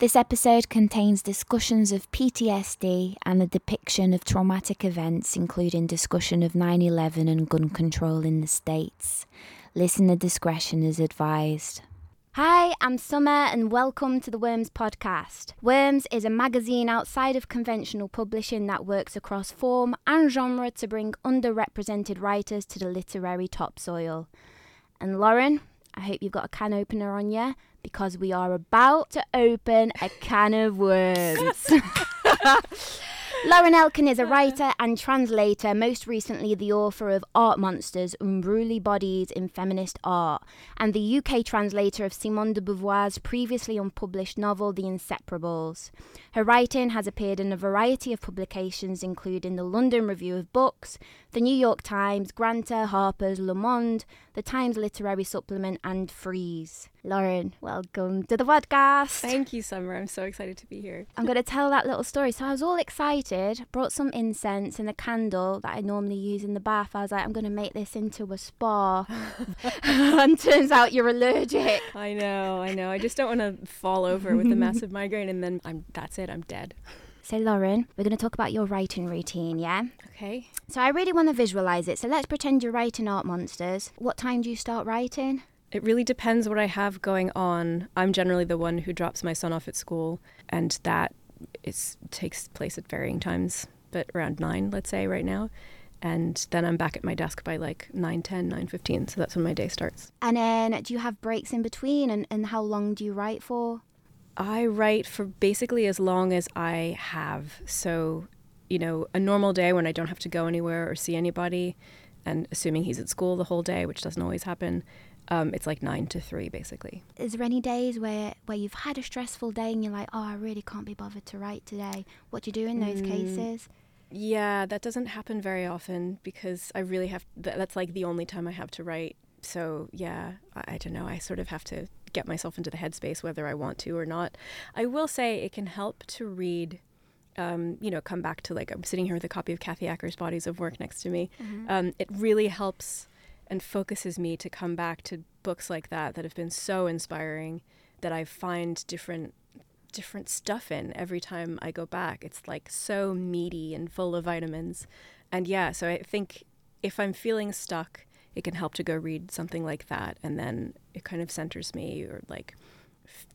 This episode contains discussions of PTSD and a depiction of traumatic events, including discussion of 9 11 and gun control in the States. Listener discretion is advised. Hi, I'm Summer, and welcome to the Worms podcast. Worms is a magazine outside of conventional publishing that works across form and genre to bring underrepresented writers to the literary topsoil. And Lauren, I hope you've got a can opener on you because we are about to open a can of worms. Lauren Elkin is a writer and translator, most recently the author of Art Monsters, Unruly Bodies in Feminist Art, and the UK translator of Simone de Beauvoir's previously unpublished novel The Inseparables. Her writing has appeared in a variety of publications, including the London Review of Books, the New York Times, Granta, Harper's, Le Monde, the Times Literary Supplement, and Frieze. Lauren, welcome to the podcast. Thank you, Summer. I'm so excited to be here. I'm going to tell that little story. So I was all excited, brought some incense and a candle that I normally use in the bath. I was like, I'm going to make this into a spa. and turns out you're allergic. I know, I know. I just don't want to fall over with a massive migraine and then I'm that's it, I'm dead. So, Lauren, we're going to talk about your writing routine, yeah? Okay. So, I really want to visualize it. So, let's pretend you're writing Art Monsters. What time do you start writing? It really depends what I have going on. I'm generally the one who drops my son off at school, and that is, takes place at varying times, but around 9, let's say, right now. And then I'm back at my desk by like 9, 10, 9, 15. So that's when my day starts. And then do you have breaks in between? And, and how long do you write for? I write for basically as long as I have. So, you know, a normal day when I don't have to go anywhere or see anybody, and assuming he's at school the whole day, which doesn't always happen, um, it's like nine to three basically. Is there any days where, where you've had a stressful day and you're like, oh, I really can't be bothered to write today? What do you do in those mm. cases? Yeah, that doesn't happen very often because I really have, th- that's like the only time I have to write. So, yeah, I, I don't know. I sort of have to get myself into the headspace whether I want to or not. I will say it can help to read. Um, you know, come back to like I'm sitting here with a copy of Kathy Acker's Bodies of Work next to me. Mm-hmm. Um, it really helps and focuses me to come back to books like that that have been so inspiring that I find different different stuff in every time I go back. It's like so meaty and full of vitamins. And yeah, so I think if I'm feeling stuck, it can help to go read something like that and then it kind of centers me or like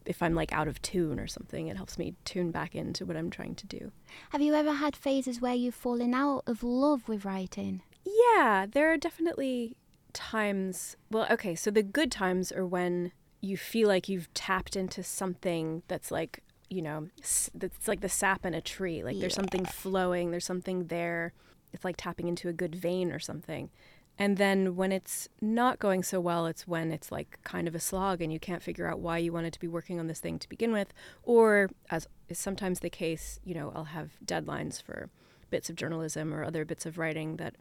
if I'm like out of tune or something, it helps me tune back into what I'm trying to do. Have you ever had phases where you've fallen out of love with writing? Yeah, there are definitely times. Well, okay, so the good times are when you feel like you've tapped into something that's like, you know, that's like the sap in a tree. Like yeah. there's something flowing, there's something there. It's like tapping into a good vein or something. And then when it's not going so well, it's when it's like kind of a slog and you can't figure out why you wanted to be working on this thing to begin with. Or, as is sometimes the case, you know, I'll have deadlines for bits of journalism or other bits of writing that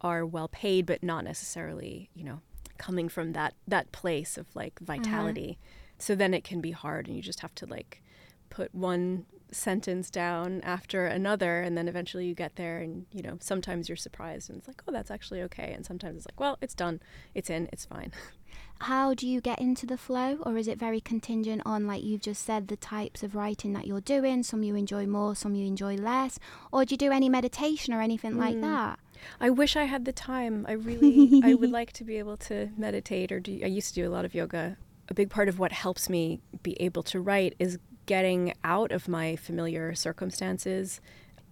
are well paid, but not necessarily, you know, coming from that, that place of like uh-huh. vitality. Uh-huh. So then it can be hard and you just have to like put one sentence down after another and then eventually you get there and you know sometimes you're surprised and it's like oh that's actually okay and sometimes it's like well it's done it's in it's fine how do you get into the flow or is it very contingent on like you've just said the types of writing that you're doing some you enjoy more some you enjoy less or do you do any meditation or anything mm. like that I wish I had the time. I really, I would like to be able to meditate or do. I used to do a lot of yoga. A big part of what helps me be able to write is getting out of my familiar circumstances,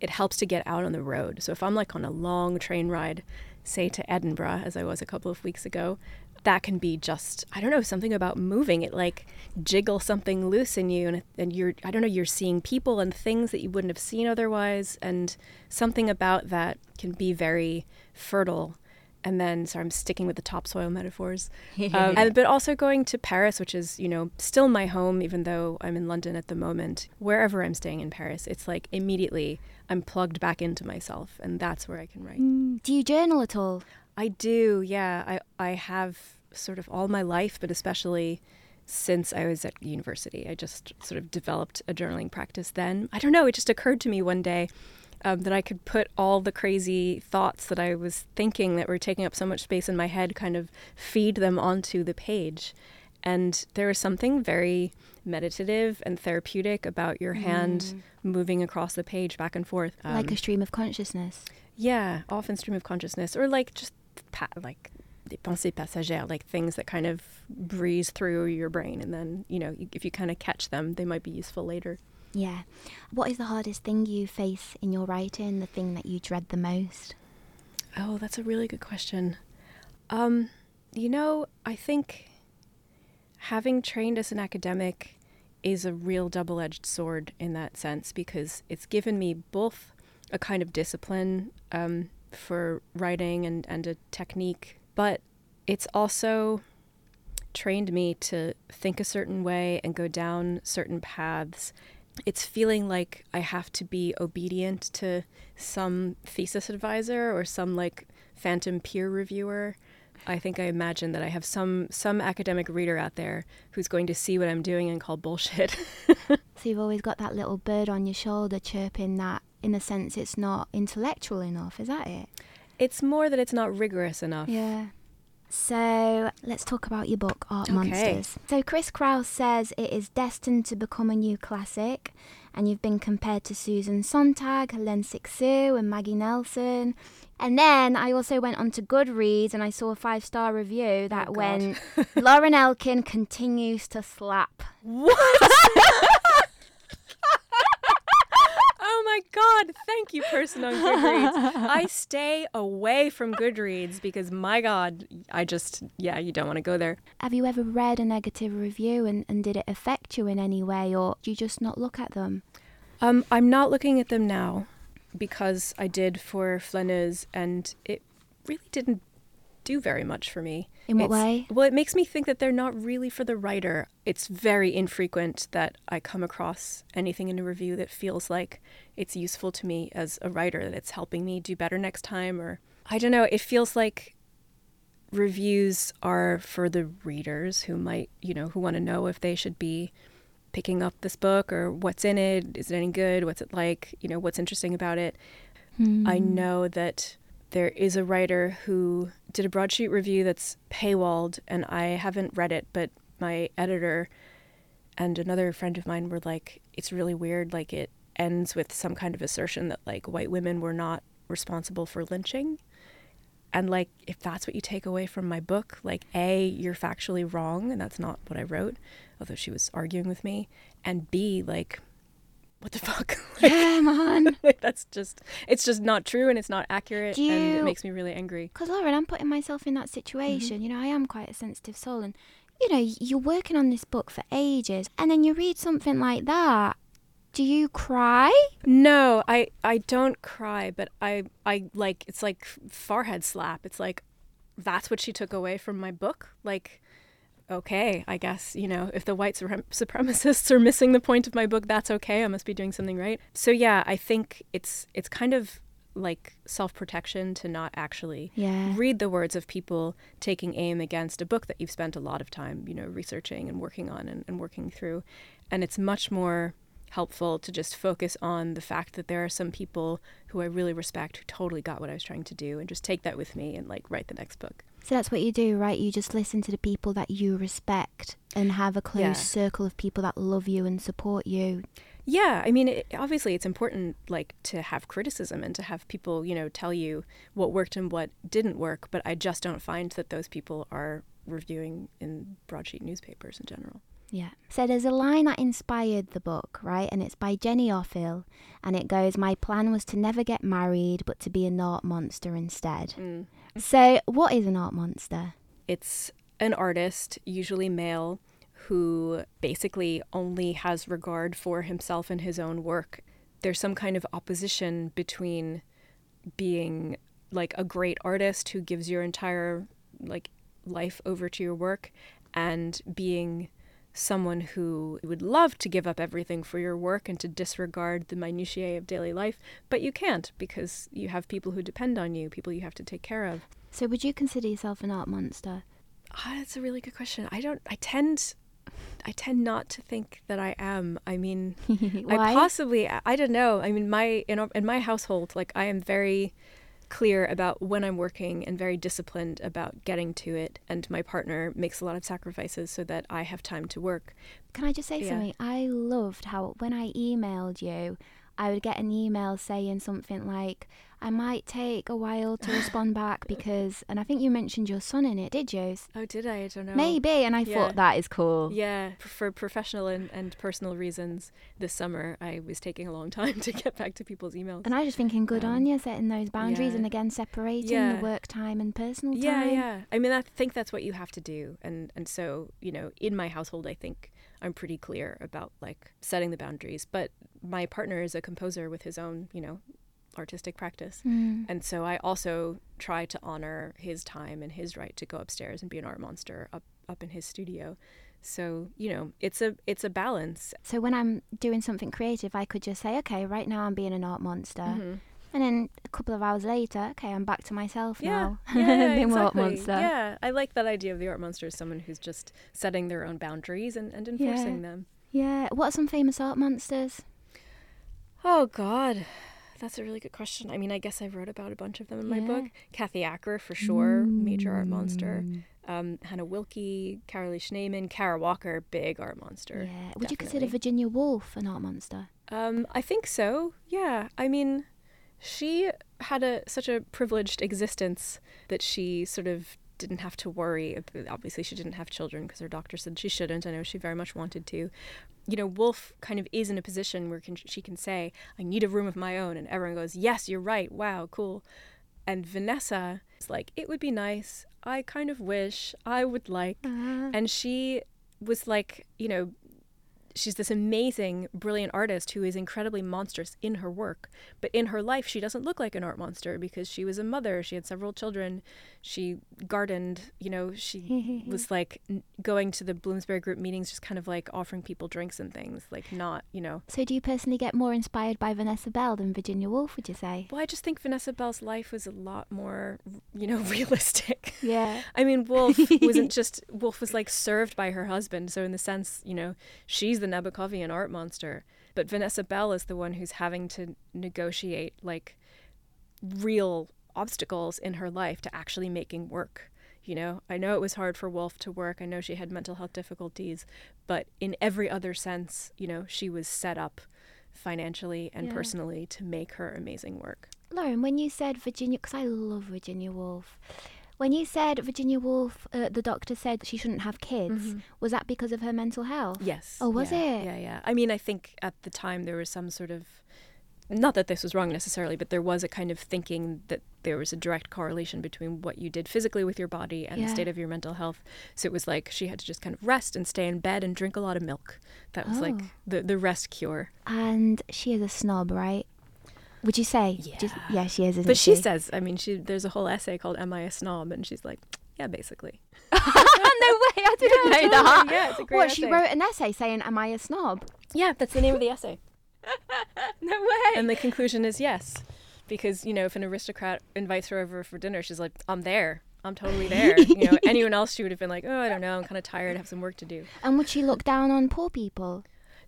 it helps to get out on the road. So if I'm like on a long train ride, say to Edinburgh, as I was a couple of weeks ago, that can be just I don't know something about moving it like jiggle something loose in you and and you're I don't know you're seeing people and things that you wouldn't have seen otherwise and something about that can be very fertile and then so I'm sticking with the topsoil metaphors. Um, and, but also going to Paris, which is you know still my home, even though I'm in London at the moment. Wherever I'm staying in Paris, it's like immediately I'm plugged back into myself, and that's where I can write. Mm. Do you journal at all? I do. Yeah, I I have sort of all my life, but especially since I was at university. I just sort of developed a journaling practice then. I don't know, it just occurred to me one day um, that I could put all the crazy thoughts that I was thinking that were taking up so much space in my head, kind of feed them onto the page. And there is something very meditative and therapeutic about your hand Mm. moving across the page back and forth. like Um, a stream of consciousness. yeah, often stream of consciousness, or like just pa- like des pensées passagères, like things that kind of breeze through your brain, and then you know if you kind of catch them, they might be useful later. Yeah. What is the hardest thing you face in your writing? The thing that you dread the most? Oh, that's a really good question. Um, you know, I think having trained as an academic is a real double edged sword in that sense because it's given me both a kind of discipline um, for writing and, and a technique, but it's also trained me to think a certain way and go down certain paths. It's feeling like I have to be obedient to some thesis advisor or some like phantom peer reviewer. I think I imagine that I have some some academic reader out there who's going to see what I'm doing and call bullshit. So you've always got that little bird on your shoulder chirping that, in a sense, it's not intellectual enough. Is that it? it's more that it's not rigorous enough. Yeah. So let's talk about your book, Art Okay. Monsters. So Chris Kraus says it is destined to become a new classic, and you've been compared to Susan Sontag, Hélène Cixous, and Maggie Nelson. And then I also went on to Goodreads and I saw a five star review that Oh, when Lauren Elkin continues to slap. What? oh my god, thank you person on Goodreads. I stay away from Goodreads because my god, I just yeah, you don't want to go there. Have you ever read a negative review and, and did it affect you in any way, or do you just not look at them? Um, I'm not looking at them now because I did for Flâneuse and it really didn't do very much for me. In what It's- way? Well, it makes me think that they're not really for the writer. It's very infrequent that I come across anything in a review that feels like it's useful to me as a writer, that it's helping me do better next time, or I don't know. It feels like reviews are for the readers who might, you know, who want to know if they should be picking up this book or what's in it. Is it any good? What's it like? You know, what's interesting about it? I Hmm. know that there is a writer who did a broadsheet review that's paywalled, and I haven't read it, but my editor and another friend of mine were like, it's really weird. Like, it ends with some kind of assertion that, like, white women were not responsible for lynching. And, like, if that's what you take away from my book, like, A, you're factually wrong, and that's not what I wrote, although she was arguing with me. And B, like, what the fuck? Yeah, man. like that's just it's just not true and it's not accurate Do and it makes me really angry Because Lauren, I'm putting myself in that Mm-hmm. situation. You know, I am quite a sensitive soul, and you know, you're working on this book for ages, and then you read something like that. Do you cry? no i i don't cry but i i like it's like forehead slap it's like that's what she took away from my book like okay i guess you know if the white supremacists are missing the point of my book that's okay i must be doing something right so yeah i think it's it's kind of like self-protection to not actually Yeah. read the words of people taking aim against a book that you've spent a lot of time, you know, researching and working on and, and working through. And it's much more helpful to just focus on the fact that there are some people who I really respect who totally got what I was trying to do and just take that with me and like write the next book. So that's what you do, right? You just listen to the people that you respect and have a close Yeah. circle of people that love you and support you. Yeah, I mean, it, obviously, it's important, like, to have criticism and to have people, you know, tell you what worked and what didn't work. But I just don't find that those people are reviewing in broadsheet newspapers in general. Yeah. So there's a line that inspired the book, right? And it's by Jenny Offill. And it goes, My plan was to never get married, but to be an art monster instead. Mm. So, what is an art monster? It's an artist, usually male, who basically only has regard for himself and his own work. There's some kind of opposition between being like a great artist who gives your entire like life over to your work and being someone who would love to give up everything for your work and to disregard the minutiae of daily life, but you can't because you have people who depend on you, people you have to take care of. So, would you consider yourself an art monster? Ah, that's a really good question. I don't. I tend, I tend not to think that I am. I mean, I possibly. I don't know. I mean, my in our- in my household, like I am very clear about when I'm working and very disciplined about getting to it. And my partner makes a lot of sacrifices so that I have time to work. Can I just say Yeah. something? I loved how when I emailed you, I would get an email saying something like, I might take a while to respond back because, and I think you mentioned your son in it, did you? Oh, did I? I don't know. Maybe. And I Yeah. thought that is cool. Yeah, for professional and, and personal reasons, this summer I was taking a long time to get back to people's emails. And I was just thinking, good Um, on you setting those boundaries yeah. and again separating Yeah. the work time and personal yeah, time. Yeah, yeah. I mean, I think that's what you have to do, and and so you know, in my household, I think I'm pretty clear about like setting the boundaries. But my partner is a composer with his own, you know, artistic practice. Mm. And so I also try to honor his time and his right to go upstairs and be an art monster up up in his studio. So, you know, it's a it's a balance. So when I'm doing something creative, I could just say, okay, right now I'm being an art monster. Mhm. And then a couple of hours later, okay, I'm back to myself Yeah, now. yeah, yeah, exactly. monster. Yeah, I like that idea of the art monster as someone who's just setting their own boundaries and, and enforcing them. Yeah. What are some famous art monsters? Oh God, that's a really good question. I mean, I guess I wrote about a bunch of them in my book. Kathy Acker, for sure, major art monster. Mm. Um, Hannah Wilke, Carolee Schneemann, Kara Walker, big art monster. Yeah. Would you consider. Virginia Woolf an art monster? Um, I think so. Yeah. I mean, she had a such a privileged existence that she sort of didn't have to worry. Obviously, she didn't have children because her doctor said she shouldn't. I know she very much wanted to. You know, Woolf kind of is in a position where can, she can say, "I need a room of my own," and everyone goes, "Yes, you're right. Wow, cool." And Vanessa is like, "It would be nice. I kind of wish. I would like." Mm-hmm. and she was like you know she's this amazing brilliant artist who is incredibly monstrous in her work but in her life she doesn't look like an art monster because she was a mother she had several children she gardened you know she was like n- going to the bloomsbury group meetings just kind of like offering people drinks and things like not you know So do you personally get more inspired by Vanessa Bell than Virginia Woolf, would you say? well i just think vanessa bell's life was a lot more you know realistic Yeah. I mean, Woolf wasn't just Woolf was like served by her husband, so in the sense, you know, she's the Nabokovian art monster, but Vanessa Bell is the one who's having to negotiate like real obstacles in her life to actually making work. You know, I know it was hard for Woolf to work. I know she had mental health difficulties, but in every other sense, you know, she was set up financially and Yeah. personally to make her amazing work. Lauren, when you said Virginia, because I love Virginia Woolf, when you said Virginia Woolf, uh, the doctor said she shouldn't have kids, was that because of her mental health? Yes. Oh, was yeah, it? Yeah, yeah. I mean, I think at the time there was some sort of not that this was wrong necessarily, but there was a kind of thinking that there was a direct correlation between what you did physically with your body and Yeah. the state of your mental health. So it was like she had to just kind of rest and stay in bed and drink a lot of milk. That was like Oh. the the rest cure. And she is a snob, right? Would you say? Yeah. yeah, she is. But she she says, I mean, she there's a whole essay called "Am I a Snob?" and she's like, yeah, basically. no way, I didn't Yeah, know totally. that. Yeah, it's a great What, she wrote an essay saying, Am I a snob? Yeah, that's the name of the essay. No way. And the conclusion is yes. Because, you know, if an aristocrat invites her over for dinner, she's like, I'm there. I'm totally there. you know, anyone else, she would have been like, oh, I don't know. I'm kind of tired. I have some work to do. And would she look down on poor people?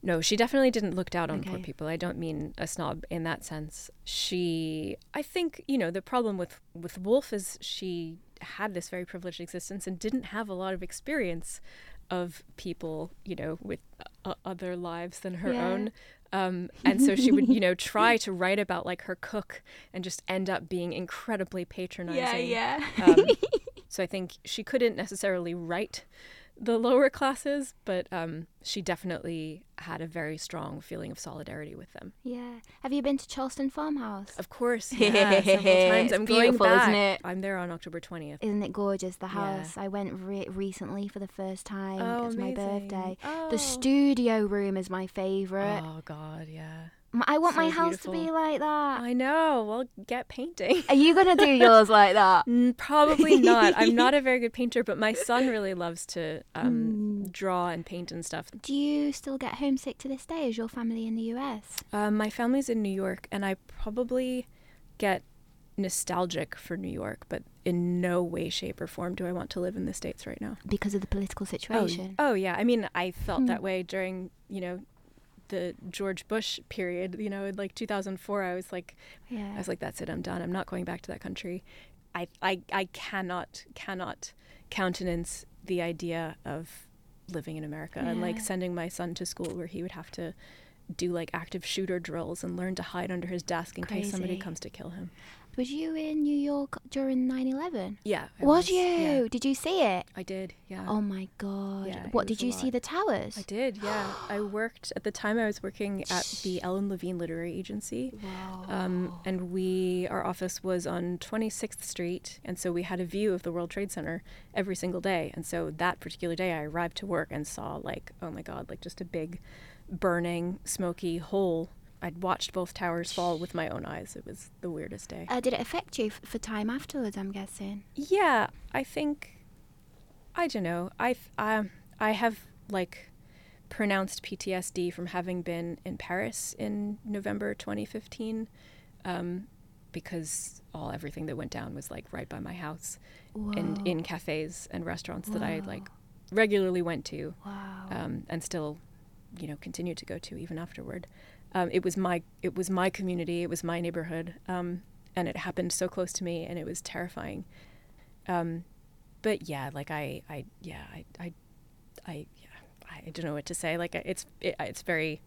No, she definitely didn't look down on poor people. I don't mean a snob in that sense. She, I think, you know, the problem with, with Woolf is she had this very privileged existence and didn't have a lot of experience of people, you know, with uh, other lives than her Yeah. own. Um, and so she would, you know, try to write about like her cook and just end up being incredibly patronizing. yeah. Um, so I think she couldn't necessarily write the lower classes, but um, she definitely had a very strong feeling of solidarity with them. yeah. Have you been to Charleston Farmhouse? Of course, yeah, several times. I'm going beautiful, back. isn't it? I'm there on October 20th. Isn't it gorgeous? The Yeah. house. I went re- recently for the first time. Oh, it was my amazing. birthday. Oh. The studio room is my favorite. Oh God, yeah. I want so my house to be like that. I know. Well, get painting. Are you gonna do yours like that? Mm, Probably not. I'm not a very good painter, but my son really loves to um, Mm. draw and paint and stuff. Do you still get homesick to this day? Is your family in the US? Um, my family's in New York, and I probably get nostalgic for New York, but in no way, shape, or form do I want to live in the States right now. Because of the political Oh, situation. oh yeah. I mean, I felt Hmm. that way during, you know, the George Bush period, you know, like 2004, I was like, Yeah. I was like, that's it, I'm done. I'm not going back to that country. I, I, I cannot, cannot countenance the idea of living in America and like sending my son to school where he would have to do like active shooter drills and learn to hide under his desk in case somebody comes to kill him. Was you in New York during 9/11? Yeah. I Was, you? Yeah, Did you see it? I did. Yeah. Oh my god. Yeah, what did you see the towers? I did, yeah. I worked at the time. I was working at the Ellen Levine Literary Agency, Wow. um, and we our office was on 26th Street, and so we had a view of the World Trade Center every single day. And so that particular day, I arrived to work and saw like, oh my god, like just a big, burning, smoky hole. I'd watched both towers fall with my own eyes. It was the weirdest day. uh, did it affect you f- for time afterwards? I'm guessing. Yeah, I think I don't know. I um I have like pronounced PTSD from having been in Paris in November 2015 um, because all everything that went down was like right by my house and in cafes and restaurants that I like regularly went to Wow. um, and still you know continue to go to even afterward. Um, it was my it was my community, it was my neighborhood, um, and it happened so close to me, and it was terrifying. Um, but yeah, like I, I yeah, I, I, I, yeah, I don't know what to say. Like it's it, it's very,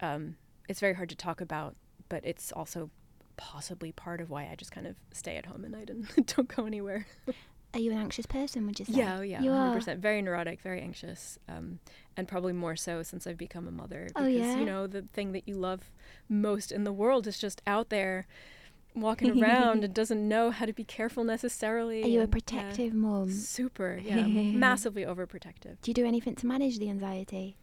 um, it's very hard to talk about, but it's also possibly part of why I just kind of stay at home and don't go anywhere. Are you an anxious person? Would you say? Yeah, oh yeah, hundred percent. Very neurotic, very anxious, um, and probably more so since I've become a mother. Oh, Because yeah? you know the thing that you love most in the world is just out there, walking around and doesn't know how to be careful necessarily. Are you a and, yeah, protective mum? super, yeah, massively overprotective. Do you do anything to manage the anxiety?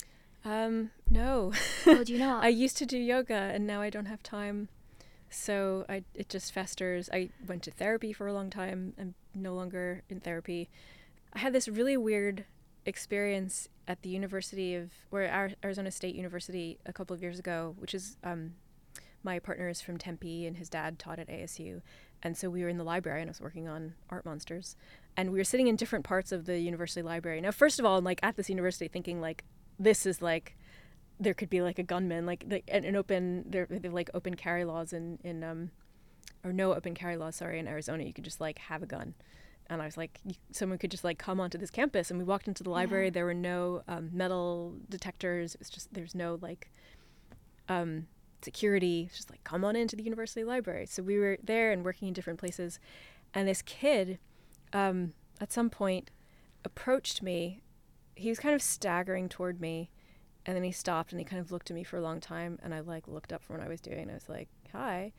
Um, no, or do you not? I used to do yoga, and now I don't have time. So I it just festers. I went to therapy for a long time. I'm no longer in therapy. I had this really weird experience at the University of or Ar- Arizona State University a couple of years ago, which is um, my partner is from Tempe and his dad taught at ASU, and so we were in the library and I was working on Art Monsters, and we were sitting in different parts of the university library. Now, first of all, I'm like at this university thinking like this is like there could be like a gunman, like the, an, open there like open carry laws in in um or no open carry laws. Sorry, in Arizona, you could just like have a gun. And I was like, you, someone could just like come onto this campus, and we walked into the library. Yeah. There were no um, metal detectors. It was just there's no like um, security. It's just like come on into the university library. So we were there and working in different places, and this kid, um, at some point, approached me. He was kind of staggering toward me, and then he stopped and he kind of looked at me for a long time. And I like looked up from what I was doing. And I was like, "Hi,"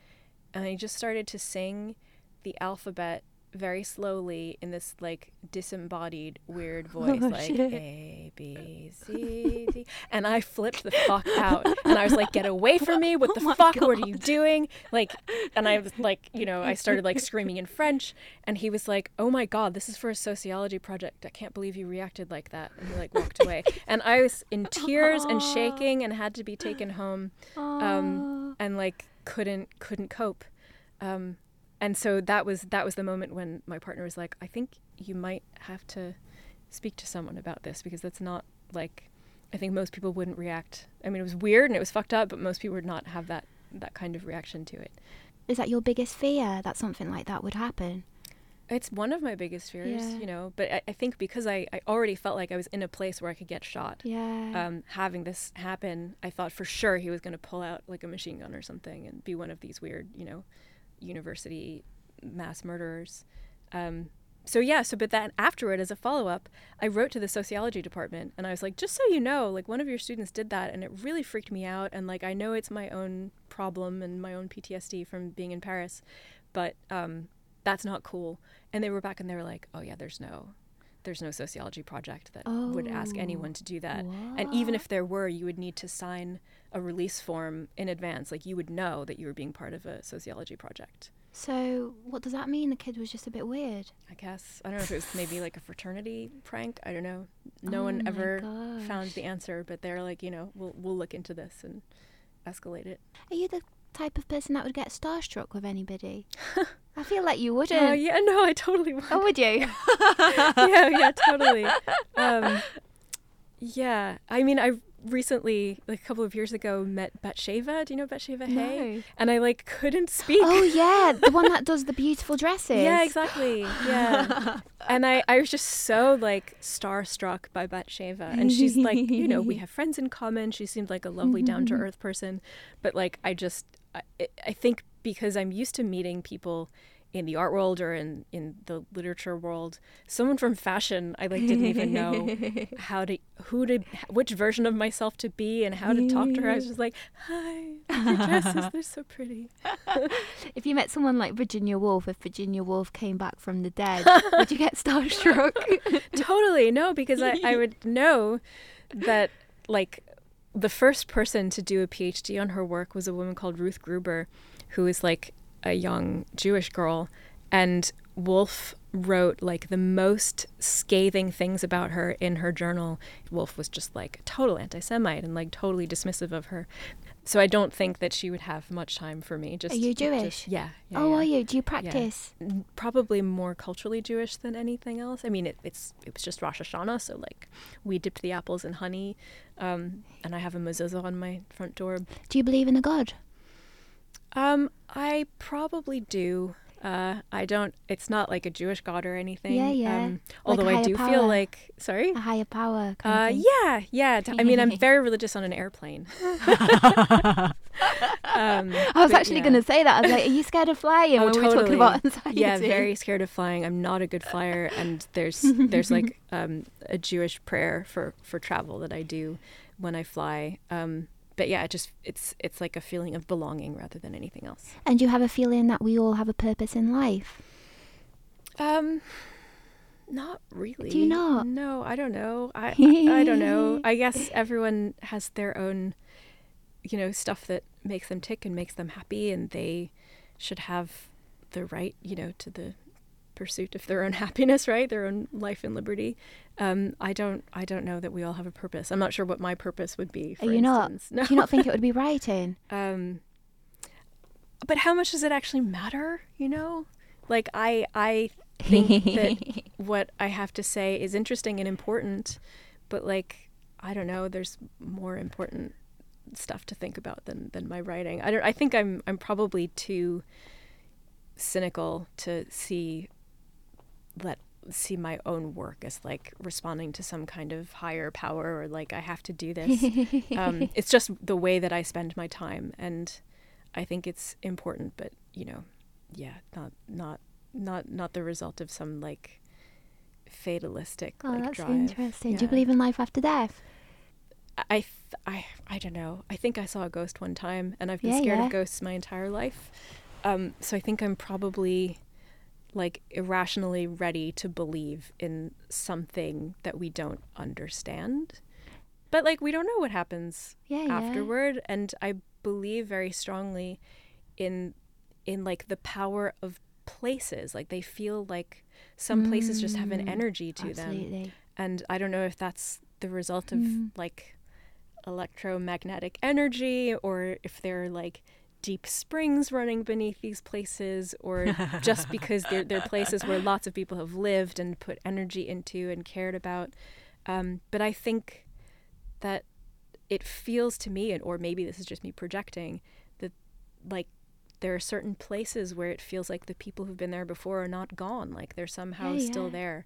and he just started to sing the alphabet very slowly in this like disembodied weird voice Oh, like shit. a b c d. And i flipped the fuck out. And i was like get away from me. What the Oh fuck? What are you doing? Like and i was like you know i started like screaming in french. And he was like oh my god this is for a sociology project. I can't believe you reacted like that. And he like walked away. And i was in tears and shaking and had to be taken home um, and like couldn't couldn't cope. Um, and so that was that was the moment when my partner was like i think you might have to speak to someone about this because that's not like i think most people wouldn't react. I mean it was weird and it was fucked up but most people would not have that that kind of reaction to it. Is that your biggest fear that something like that would happen? It's one of my biggest fears Yeah. you know but I, I think because I, I already felt like i was in a place where i could get shot Yeah. um, having this happen, I thought for sure he was going to pull out like a machine gun or something and be one of these weird, you know, university mass murderers. Um, so yeah, so but then afterward, as a follow up, I wrote to the sociology department and I was like, just so you know, like one of your students did that and it really freaked me out. And like I know it's my own problem and my own PTSD from being in Paris, but um, that's not cool. And they were back and they were like, oh yeah, there's no, there's no sociology project that would ask Oh, anyone to do that. And even if there were, you would need to sign a release form in advance. Like you would know that you were being part of a sociology project. so what does that mean? The kid was just a bit weird. I guess I don't know if it was maybe like a fraternity prank. I don't know. Oh no Oh one ever found the answer, but they're like, you know, we'll we'll look into this and escalate it. Are you the type of person that would get starstruck with anybody? I feel like you wouldn't. Oh yeah, no, I totally would. Oh, would you? yeah, yeah, totally. Um, yeah, I mean, I recently, like a couple of years ago, met Batsheva. Do you know Batsheva Hay? No. And I like couldn't speak. Oh yeah, the one that does the beautiful dresses. Yeah, exactly. Yeah. and I, I was just so like starstruck by Batsheva. And she's like, you know, we have friends in common. She seemed like a lovely, down to earth person. But like, I just, I, I think because I'm used to meeting people in the art world or in, in the literature world, someone from fashion, I like didn't even know how to, who to, which version of myself to be and how to talk to her. I was just like, hi, your dresses, they're so pretty. If you met someone like Virginia Woolf, if Virginia Woolf came back from the dead, would you get starstruck? totally no because I, I would know that like the first person to do a phd on her work was a woman called ruth gruber who is like a young jewish girl. And Woolf wrote like the most scathing things about her in her journal. Woolf was just like a total anti-semite and like totally dismissive of her so i don't think that she would have much time for me just Are you just- Jewish? yeah, yeah oh, yeah are you? Do you practice? probably more culturally Jewish than anything else. I mean, it, it's it was just Rosh Hashanah, so like we dipped the apples in honey, um, and I have a mezuzah on my front door. Do you believe in a god? Um, I probably do. Uh, I don't. It's not like a Jewish god or anything. Yeah, yeah. Um, Like although I do power. feel like sorry. A higher power kind Uh, of yeah, yeah. I mean, I'm very religious on an airplane. um, I was but actually yeah. going to say that. I was like, are you scared of flying Oh, when we were talking about anxiety? Yeah, very scared of flying. I'm not a good flyer, and there's there's like um, a Jewish prayer for for travel that I do when I fly. Um, but yeah, it just it's it's like a feeling of belonging rather than anything else. And you have a feeling that we all have a purpose in life? Um, not really. Do you not? No, I don't know. I I, I don't know. I guess everyone has their own, you know, stuff that makes them tick and makes them happy, and they should have the right, you know, to the pursuit of their own happiness, right? Their own life and liberty. Um, I don't. I don't know that we all have a purpose. I'm not sure what my purpose would be. Are you not? No. Do you not think it would be writing? um but how much does it actually matter you know like i i think that what i have to say is interesting and important but like i don't know there's more important stuff to think about than than my writing i don't i think i'm i'm probably too cynical to see let see my own work as like responding to some kind of higher power or like i have to do this um, it's just the way that I spend my time, and I think it's important. But you know, yeah, not not not not the result of some like fatalistic Oh, like that's drive. interesting. Do you believe in life after death? I I, th- I I don't know. I think I saw a ghost one time, and I've been Yeah, scared yeah. of ghosts my entire life. Um, so I think I'm probably like irrationally ready to believe in something that we don't understand. But like we don't know what happens Yeah, yeah. afterward and I believe very strongly in in like the power of places. Like they feel like some places just have an Mm, energy to them Absolutely. and I don't know if that's the result of Mm. like electromagnetic energy or if they're like deep springs running beneath these places or just because they're, they're places where lots of people have lived and put energy into and cared about. Um, but i think that it feels to me and or maybe this is just me projecting that like there are certain places where it feels like the people who've been there before are not gone like they're somehow Yeah, still there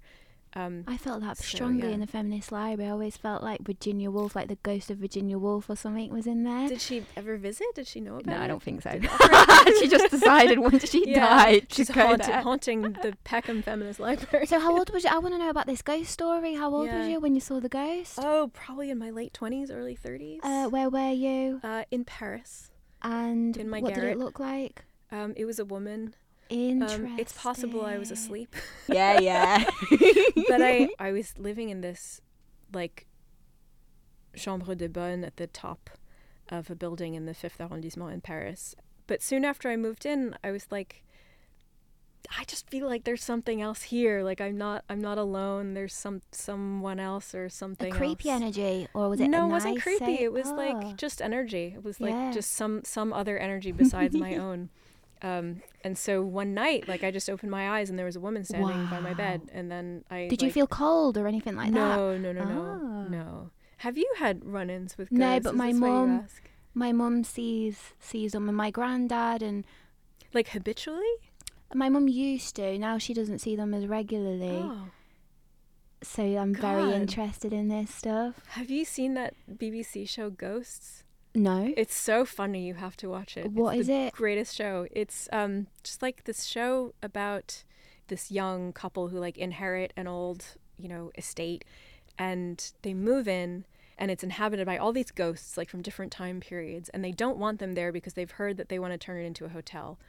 um, I felt that So, strongly yeah. in the feminist library. I always felt like Virginia Woolf, like the ghost of Virginia Woolf or something, was in there. Did she ever visit? Did she know about no, it? No, I don't think so. She just decided once she Yeah, died She's go haunting, the Peckham Feminist Library. So how old was you? I want to know about this ghost story. How old Yeah. was you when you saw the ghost? Oh, probably in my late 20s, early 30s. Uh, where were you? Uh, in Paris. And in my what did it look like? Um, it was a woman. Interesting. Um, it's possible I was asleep. Yeah, yeah. but I, I was living in this, like, chambre de bonne at the top of a building in the 5th arrondissement in Paris. But soon after I moved in, I was like, I just feel like there's something else here. Like I'm not I'm not alone. There's some someone else or something. a creepy else. energy, or was it? no, it wasn't nice creepy. say- It was Oh. like just energy. It was like Yeah. just some some other energy besides my own. Um, and so one night, like I just opened my eyes and there was a woman standing by my bed, and then I Did you feel cold or anything like that? no, no, no, no, Ah. no. Have you had run-ins with ghosts? No, but Is my mum- My mum sees sees them, and my granddad, and like habitually. my mum used to. Now she doesn't see them as regularly. Oh. So I'm very interested in this stuff. Have you seen that BBC show Ghosts? No. It's so funny. You have to watch it. What it's is the it? Greatest show. It's um just like this show about this young couple who like inherit an old you know estate, and they move in. And it's inhabited by all these ghosts, like from different time periods, and they don't want them there because they've heard that they want to turn it into a hotel.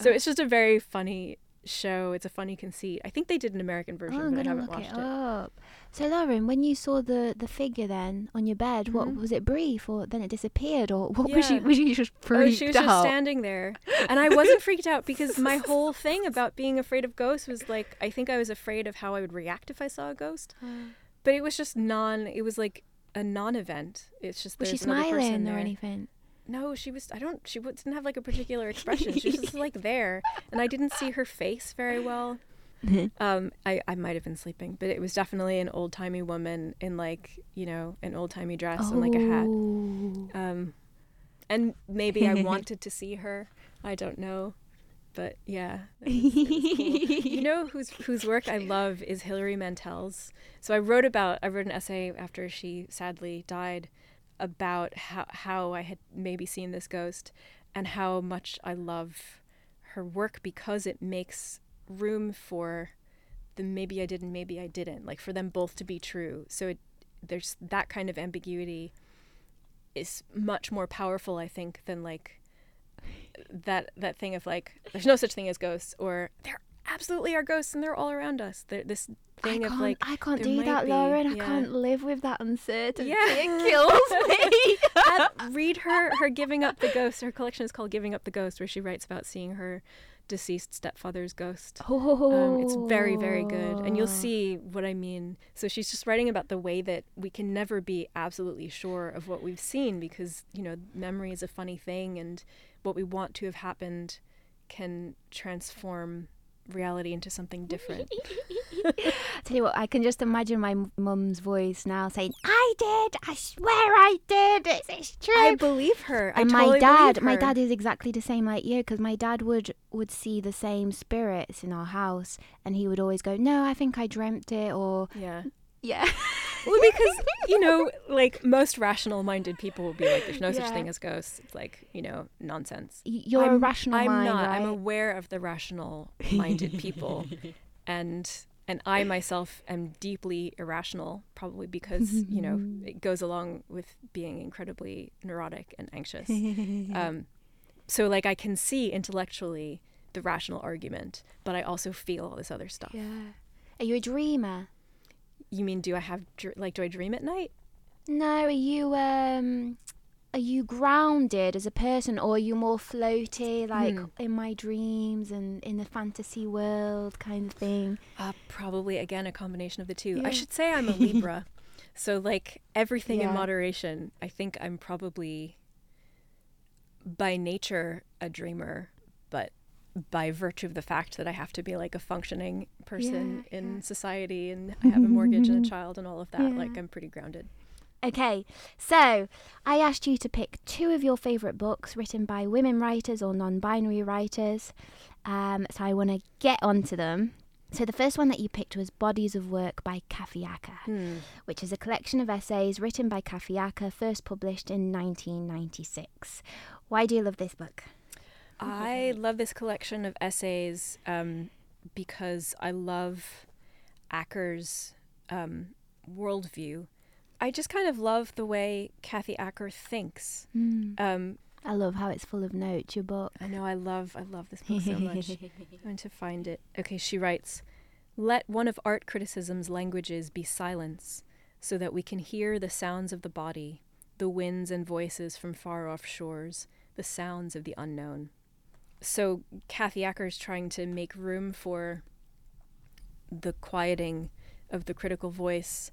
So it's just a very funny show. It's a funny conceit. I think they did an American version, Oh, I'm but I haven't look watched it it. So Lauren, when you saw the the figure then on your bed, what Mhm. was it brief or then it disappeared or what was Yeah. you was you just Oh, freaked she was out? just standing there. And I wasn't freaked out because my whole thing about being afraid of ghosts was like I think I was afraid of how I would react if I saw a ghost. But it was just non it was like a non-event. It's just was she person smiling or anything? No, she was I don't she didn't have like a particular expression. She was just like there and I didn't see her face very well. Um I I might have been sleeping, but it was definitely an old-timey woman in like, you know, an old-timey dress and like a hat. Oh. Um, and maybe I wanted to see her. I don't know, but yeah, it was- it was cool. you know whose whose work I love is Hilary Mantel's. So I wrote about I wrote an essay after she sadly died about how how I had maybe seen this ghost and how much I love her work because it makes room for the maybe I did and maybe I didn't like for them both to be true. So it, there's that kind of ambiguity is much more powerful I think than like that that thing of like there's no such thing as ghosts or there absolutely are ghosts and they're all around us. There, this thing of like I can't do that, be, Lauren. I can't live with that uncertainty. Yeah. It kills me. that, read her her giving up the ghost. Her collection is called Giving Up the Ghost, where she writes about seeing her deceased stepfather's ghost. Um, it's very very good, and Oh. you'll see what I mean. So she's just writing about the way that we can never be absolutely sure of what we've seen because you know memory is a funny thing, and what we want to have happened can transform reality into something different. Tell you what, I can just imagine my mum's voice now saying, "I did. I swear I did. It's, it's true." I believe her. I and totally my dad, my dad is exactly the same like you, because my dad would would see the same spirits in our house, and he would always go, "No, I think I dreamt it," or Yeah. yeah, Well, because you know, like most rational-minded people will be like, "There's no Yeah. such thing as ghosts." It's like you know, nonsense. you're a I'm- rational I'm mind, not. right? I'm aware of the rational-minded people, and and I myself am deeply irrational, probably because you know it goes along with being incredibly neurotic and anxious. um, so like I can see intellectually the rational argument, but I also feel all this other stuff. yeah. Are you a dreamer? You mean do I have dr- like do I dream at night? No, are you um are you grounded as a person or are you more floaty like Hmm. in my dreams and in the fantasy world kind of thing? Uh, probably again a combination of the two. Yeah. I should say I'm a Libra, so like everything Yeah. in moderation. I think I'm probably by nature a dreamer, but by virtue of the fact that I have to be like a functioning person Yeah, in society and I have a mortgage and a child and all of that, like I'm pretty grounded. Okay, so I asked you to pick two of your favourite books written by women writers or non binary writers. Um, so I want to get onto them. So the first one that you picked was Bodies of Work by Acker, Hmm. which is a collection of essays written by Acker, first published in 1996. Why do you love this book? I love this collection of essays um, because I love Acker's um, worldview. I just kind of love the way Kathy Acker thinks. Um, I love how it's full of notes, your book. I know I love I love this book so much. I'm going to find it. Okay, she writes, "Let one of art criticism's languages be silence, so that we can hear the sounds of the body, the winds and voices from far off shores, the sounds of the unknown." So Kathy Acker is trying to make room for the quieting of the critical voice.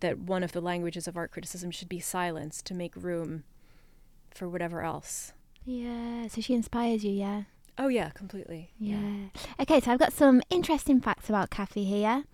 That one of the languages of art criticism should be silence to make room for whatever else. Yeah, so she inspires you, yeah? Oh yeah, completely. Yeah. Okay, so I've got some interesting facts about Kathy here.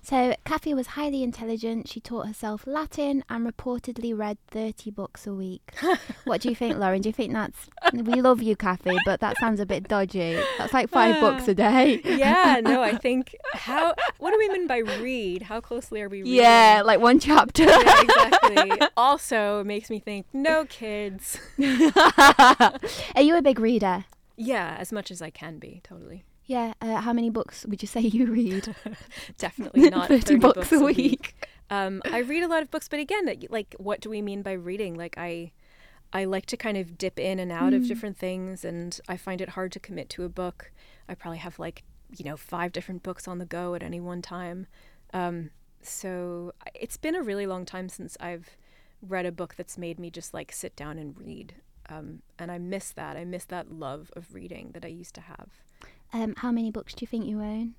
So, Kathy was highly intelligent. She taught herself Latin and reportedly read 30 books a week. what do you think, Lauren? Do you think that's. We love you, Kathy, but that sounds a bit dodgy. That's like five uh, books a day. yeah, no, I think. How. What do we mean by read? How closely are we reading? Yeah, like one chapter. Yeah, exactly. also makes me think, no kids. are you a big reader? Yeah, as much as I can be, totally. Yeah, uh, how many books would you say you read? Definitely not 30, 30 books, books, a week. week. Um, I read a lot of books, but again, like, what do we mean by reading? Like, I, I like to kind of dip in and out mm. of different things, and I find it hard to commit to a book. I probably have like, you know, five different books on the go at any one time. Um, so it's been a really long time since I've read a book that's made me just like sit down and read. Um, and I miss that. I miss that love of reading that I used to have. Um, how many books do you think you own?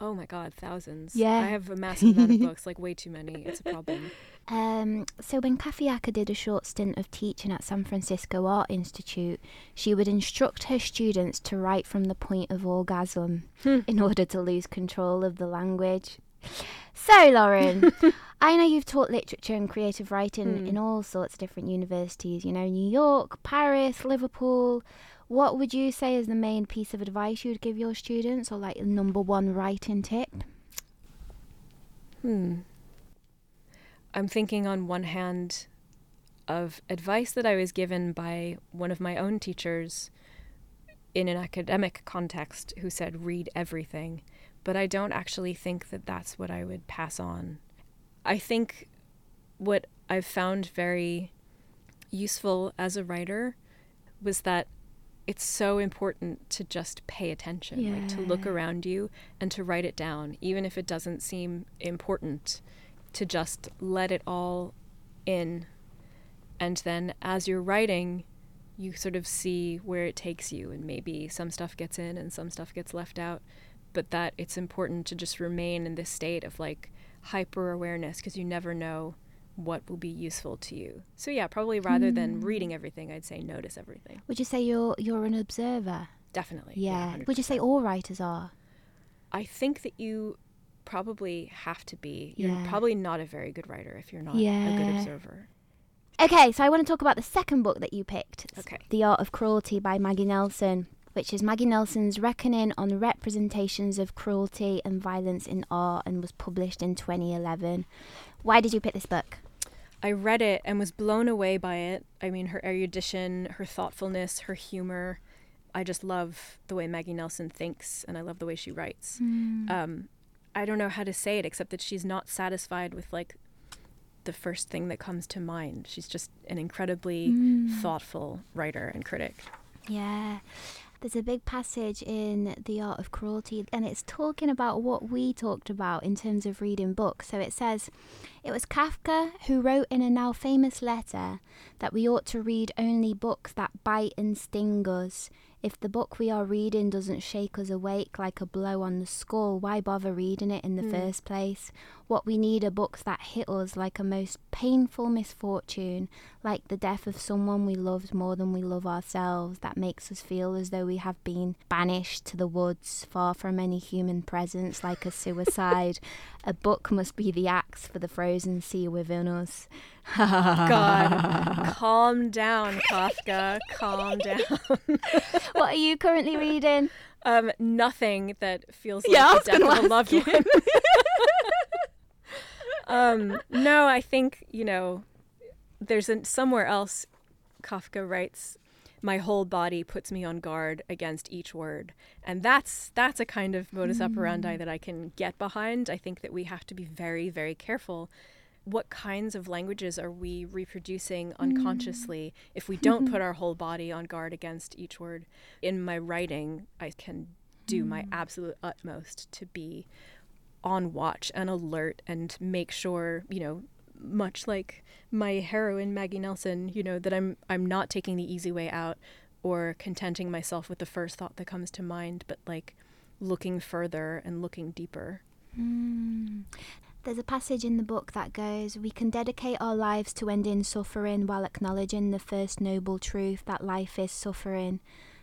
Oh my god, thousands. Yeah. I have a massive amount of books, like way too many. It's a problem. Um, so when Acker did a short stint of teaching at San Francisco Art Institute, she would instruct her students to write from the point of orgasm hmm. in order to lose control of the language. So, Lauren, I know you've taught literature and creative writing mm. in all sorts of different universities, you know, New York, Paris, Liverpool. What would you say is the main piece of advice you would give your students, or like the number one writing tip? Hmm. I'm thinking on one hand of advice that I was given by one of my own teachers in an academic context who said, read everything. But I don't actually think that that's what I would pass on. I think what I've found very useful as a writer was that it's so important to just pay attention, yeah. like to look around you and to write it down, even if it doesn't seem important, to just let it all in. And then as you're writing, you sort of see where it takes you, and maybe some stuff gets in and some stuff gets left out. But that it's important to just remain in this state of like hyper awareness because you never know what will be useful to you. So yeah, probably rather mm. than reading everything, I'd say notice everything. Would you say you're you're an observer? Definitely. Yeah. yeah Would you say all writers are? I think that you probably have to be. You're yeah. probably not a very good writer if you're not yeah. a good observer. Okay, so I want to talk about the second book that you picked. Okay. The Art of Cruelty by Maggie Nelson, which is Maggie Nelson's reckoning on representations of cruelty and violence in art and was published in 2011. Why did you pick this book? I read it and was blown away by it. I mean, her erudition, her thoughtfulness, her humor. I just love the way Maggie Nelson thinks, and I love the way she writes. Mm. Um, I don't know how to say it except that she's not satisfied with like the first thing that comes to mind. She's just an incredibly mm. thoughtful writer and critic. Yeah. There's a big passage in The Art of Cruelty, and it's talking about what we talked about in terms of reading books. So it says, It was Kafka who wrote in a now famous letter that we ought to read only books that bite and sting us, if the book we are reading doesn't shake us awake like a blow on the skull, why bother reading it in the mm. first place? What we need are books that hit us like a most painful misfortune, like the death of someone we loved more than we love ourselves, that makes us feel as though we have been banished to the woods, far from any human presence, like a suicide. A book must be the axe for the frozen sea within us. God, calm down, Kafka. Calm down. what are you currently reading? Um, nothing that feels like yeah, the death of a loved one. um, no, I think you know, there's somewhere else. Kafka writes, "My whole body puts me on guard against each word," and that's that's a kind of modus operandi mm. that I can get behind. I think that we have to be very, very careful what kinds of languages are we reproducing unconsciously mm. if we don't put our whole body on guard against each word? In my writing, I can do mm. my absolute utmost to be on watch and alert and make sure, you know, much like my heroine Maggie Nelson, you know, that I'm I'm not taking the easy way out or contenting myself with the first thought that comes to mind, but like looking further and looking deeper. Mm. There's a passage in the book that goes, We can dedicate our lives to ending suffering while acknowledging the first noble truth that life is suffering.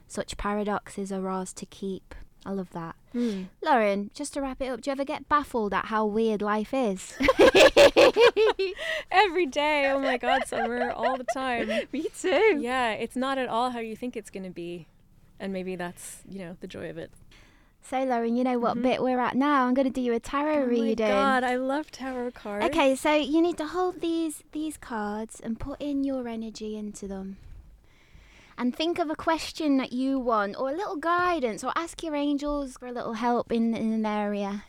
Such paradoxes are ours to keep. I love that. Hmm. Lauren, just to wrap it up, do you ever get baffled at how weird life is? Every day. Oh my God, Summer, all the time. Me too. Yeah, it's not at all how you think it's going to be. And maybe that's, you know, the joy of it. So, Lauren, you know what Mhm. bit we're at now? I'm going to do you a tarot oh reading. my God, I love tarot cards. Okay, so you need to hold these these cards and put in your energy into them. And think of a question that you want or a little guidance or ask your angels for a little help in, in an area.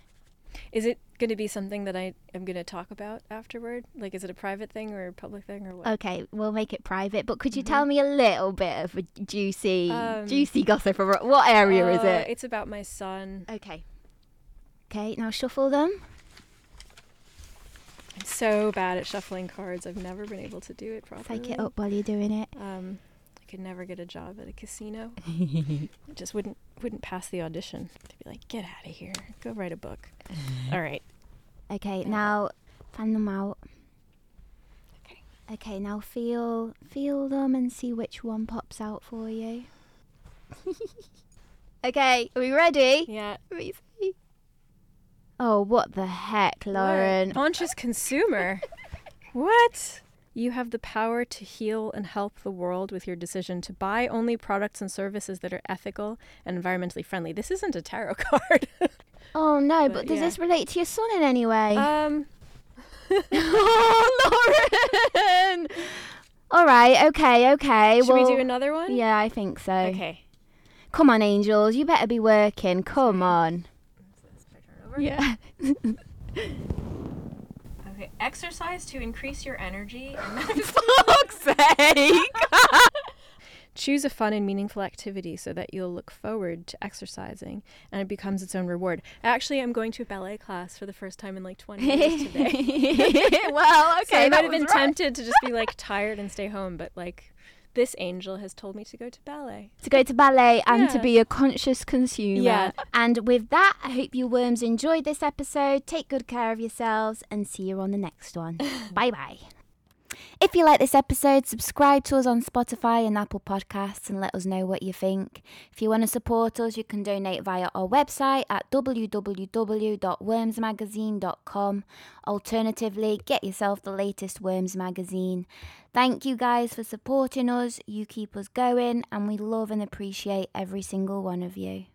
Is it going to be something that I am going to talk about afterward? Like, is it a private thing or a public thing or what? Okay, we'll make it private, but could you tell me a little bit of a juicy Um, juicy gossip what area is Uh, it? It's about my son. Okay. Okay, now shuffle them. I'm so bad at shuffling cards. I've never been able to do it properly. Take it up while you're doing it. Um, I could never get a job at a casino. I just wouldn't wouldn't pass the audition. They'd be like, "Get out of here. Go write a book." All right. Okay, now fan them out. Okay. Okay, now feel feel them and see which one pops out for you. okay, are we ready? Yeah. Let me see. Oh, what the heck, Lauren? What? Conscious consumer. what? You have the power to heal and help the world with your decision to buy only products and services that are ethical and environmentally friendly. This isn't a tarot card. Oh no, But, but does yeah. this relate to your son in any way? um, oh, Lauren! All right, okay, okay. should well, we do another one? Yeah, I think so. Okay. Come on, angels, you better be working. Come on. Yeah. Okay. Exercise to increase your energy and fuck's sake! Choose a fun and meaningful activity so that you'll look forward to exercising and it becomes its own reward. Actually, I'm going to a ballet class for the first time in like 20 years today. well, okay. so I might have been right. tempted to just be like tired and stay home, but like this angel has told me to go to ballet. to go to ballet and to be a conscious consumer. Yeah. And with that, I hope you worms enjoyed this episode. Take good care of yourselves and see you on the next one. bye bye. If you like this episode, subscribe to us on Spotify and Apple Podcasts and let us know what you think. If you want to support us, you can donate via our website at www.wormsmagazine.com. Alternatively, get yourself the latest Worms magazine. Thank you guys for supporting us. You keep us going, and we love and appreciate every single one of you.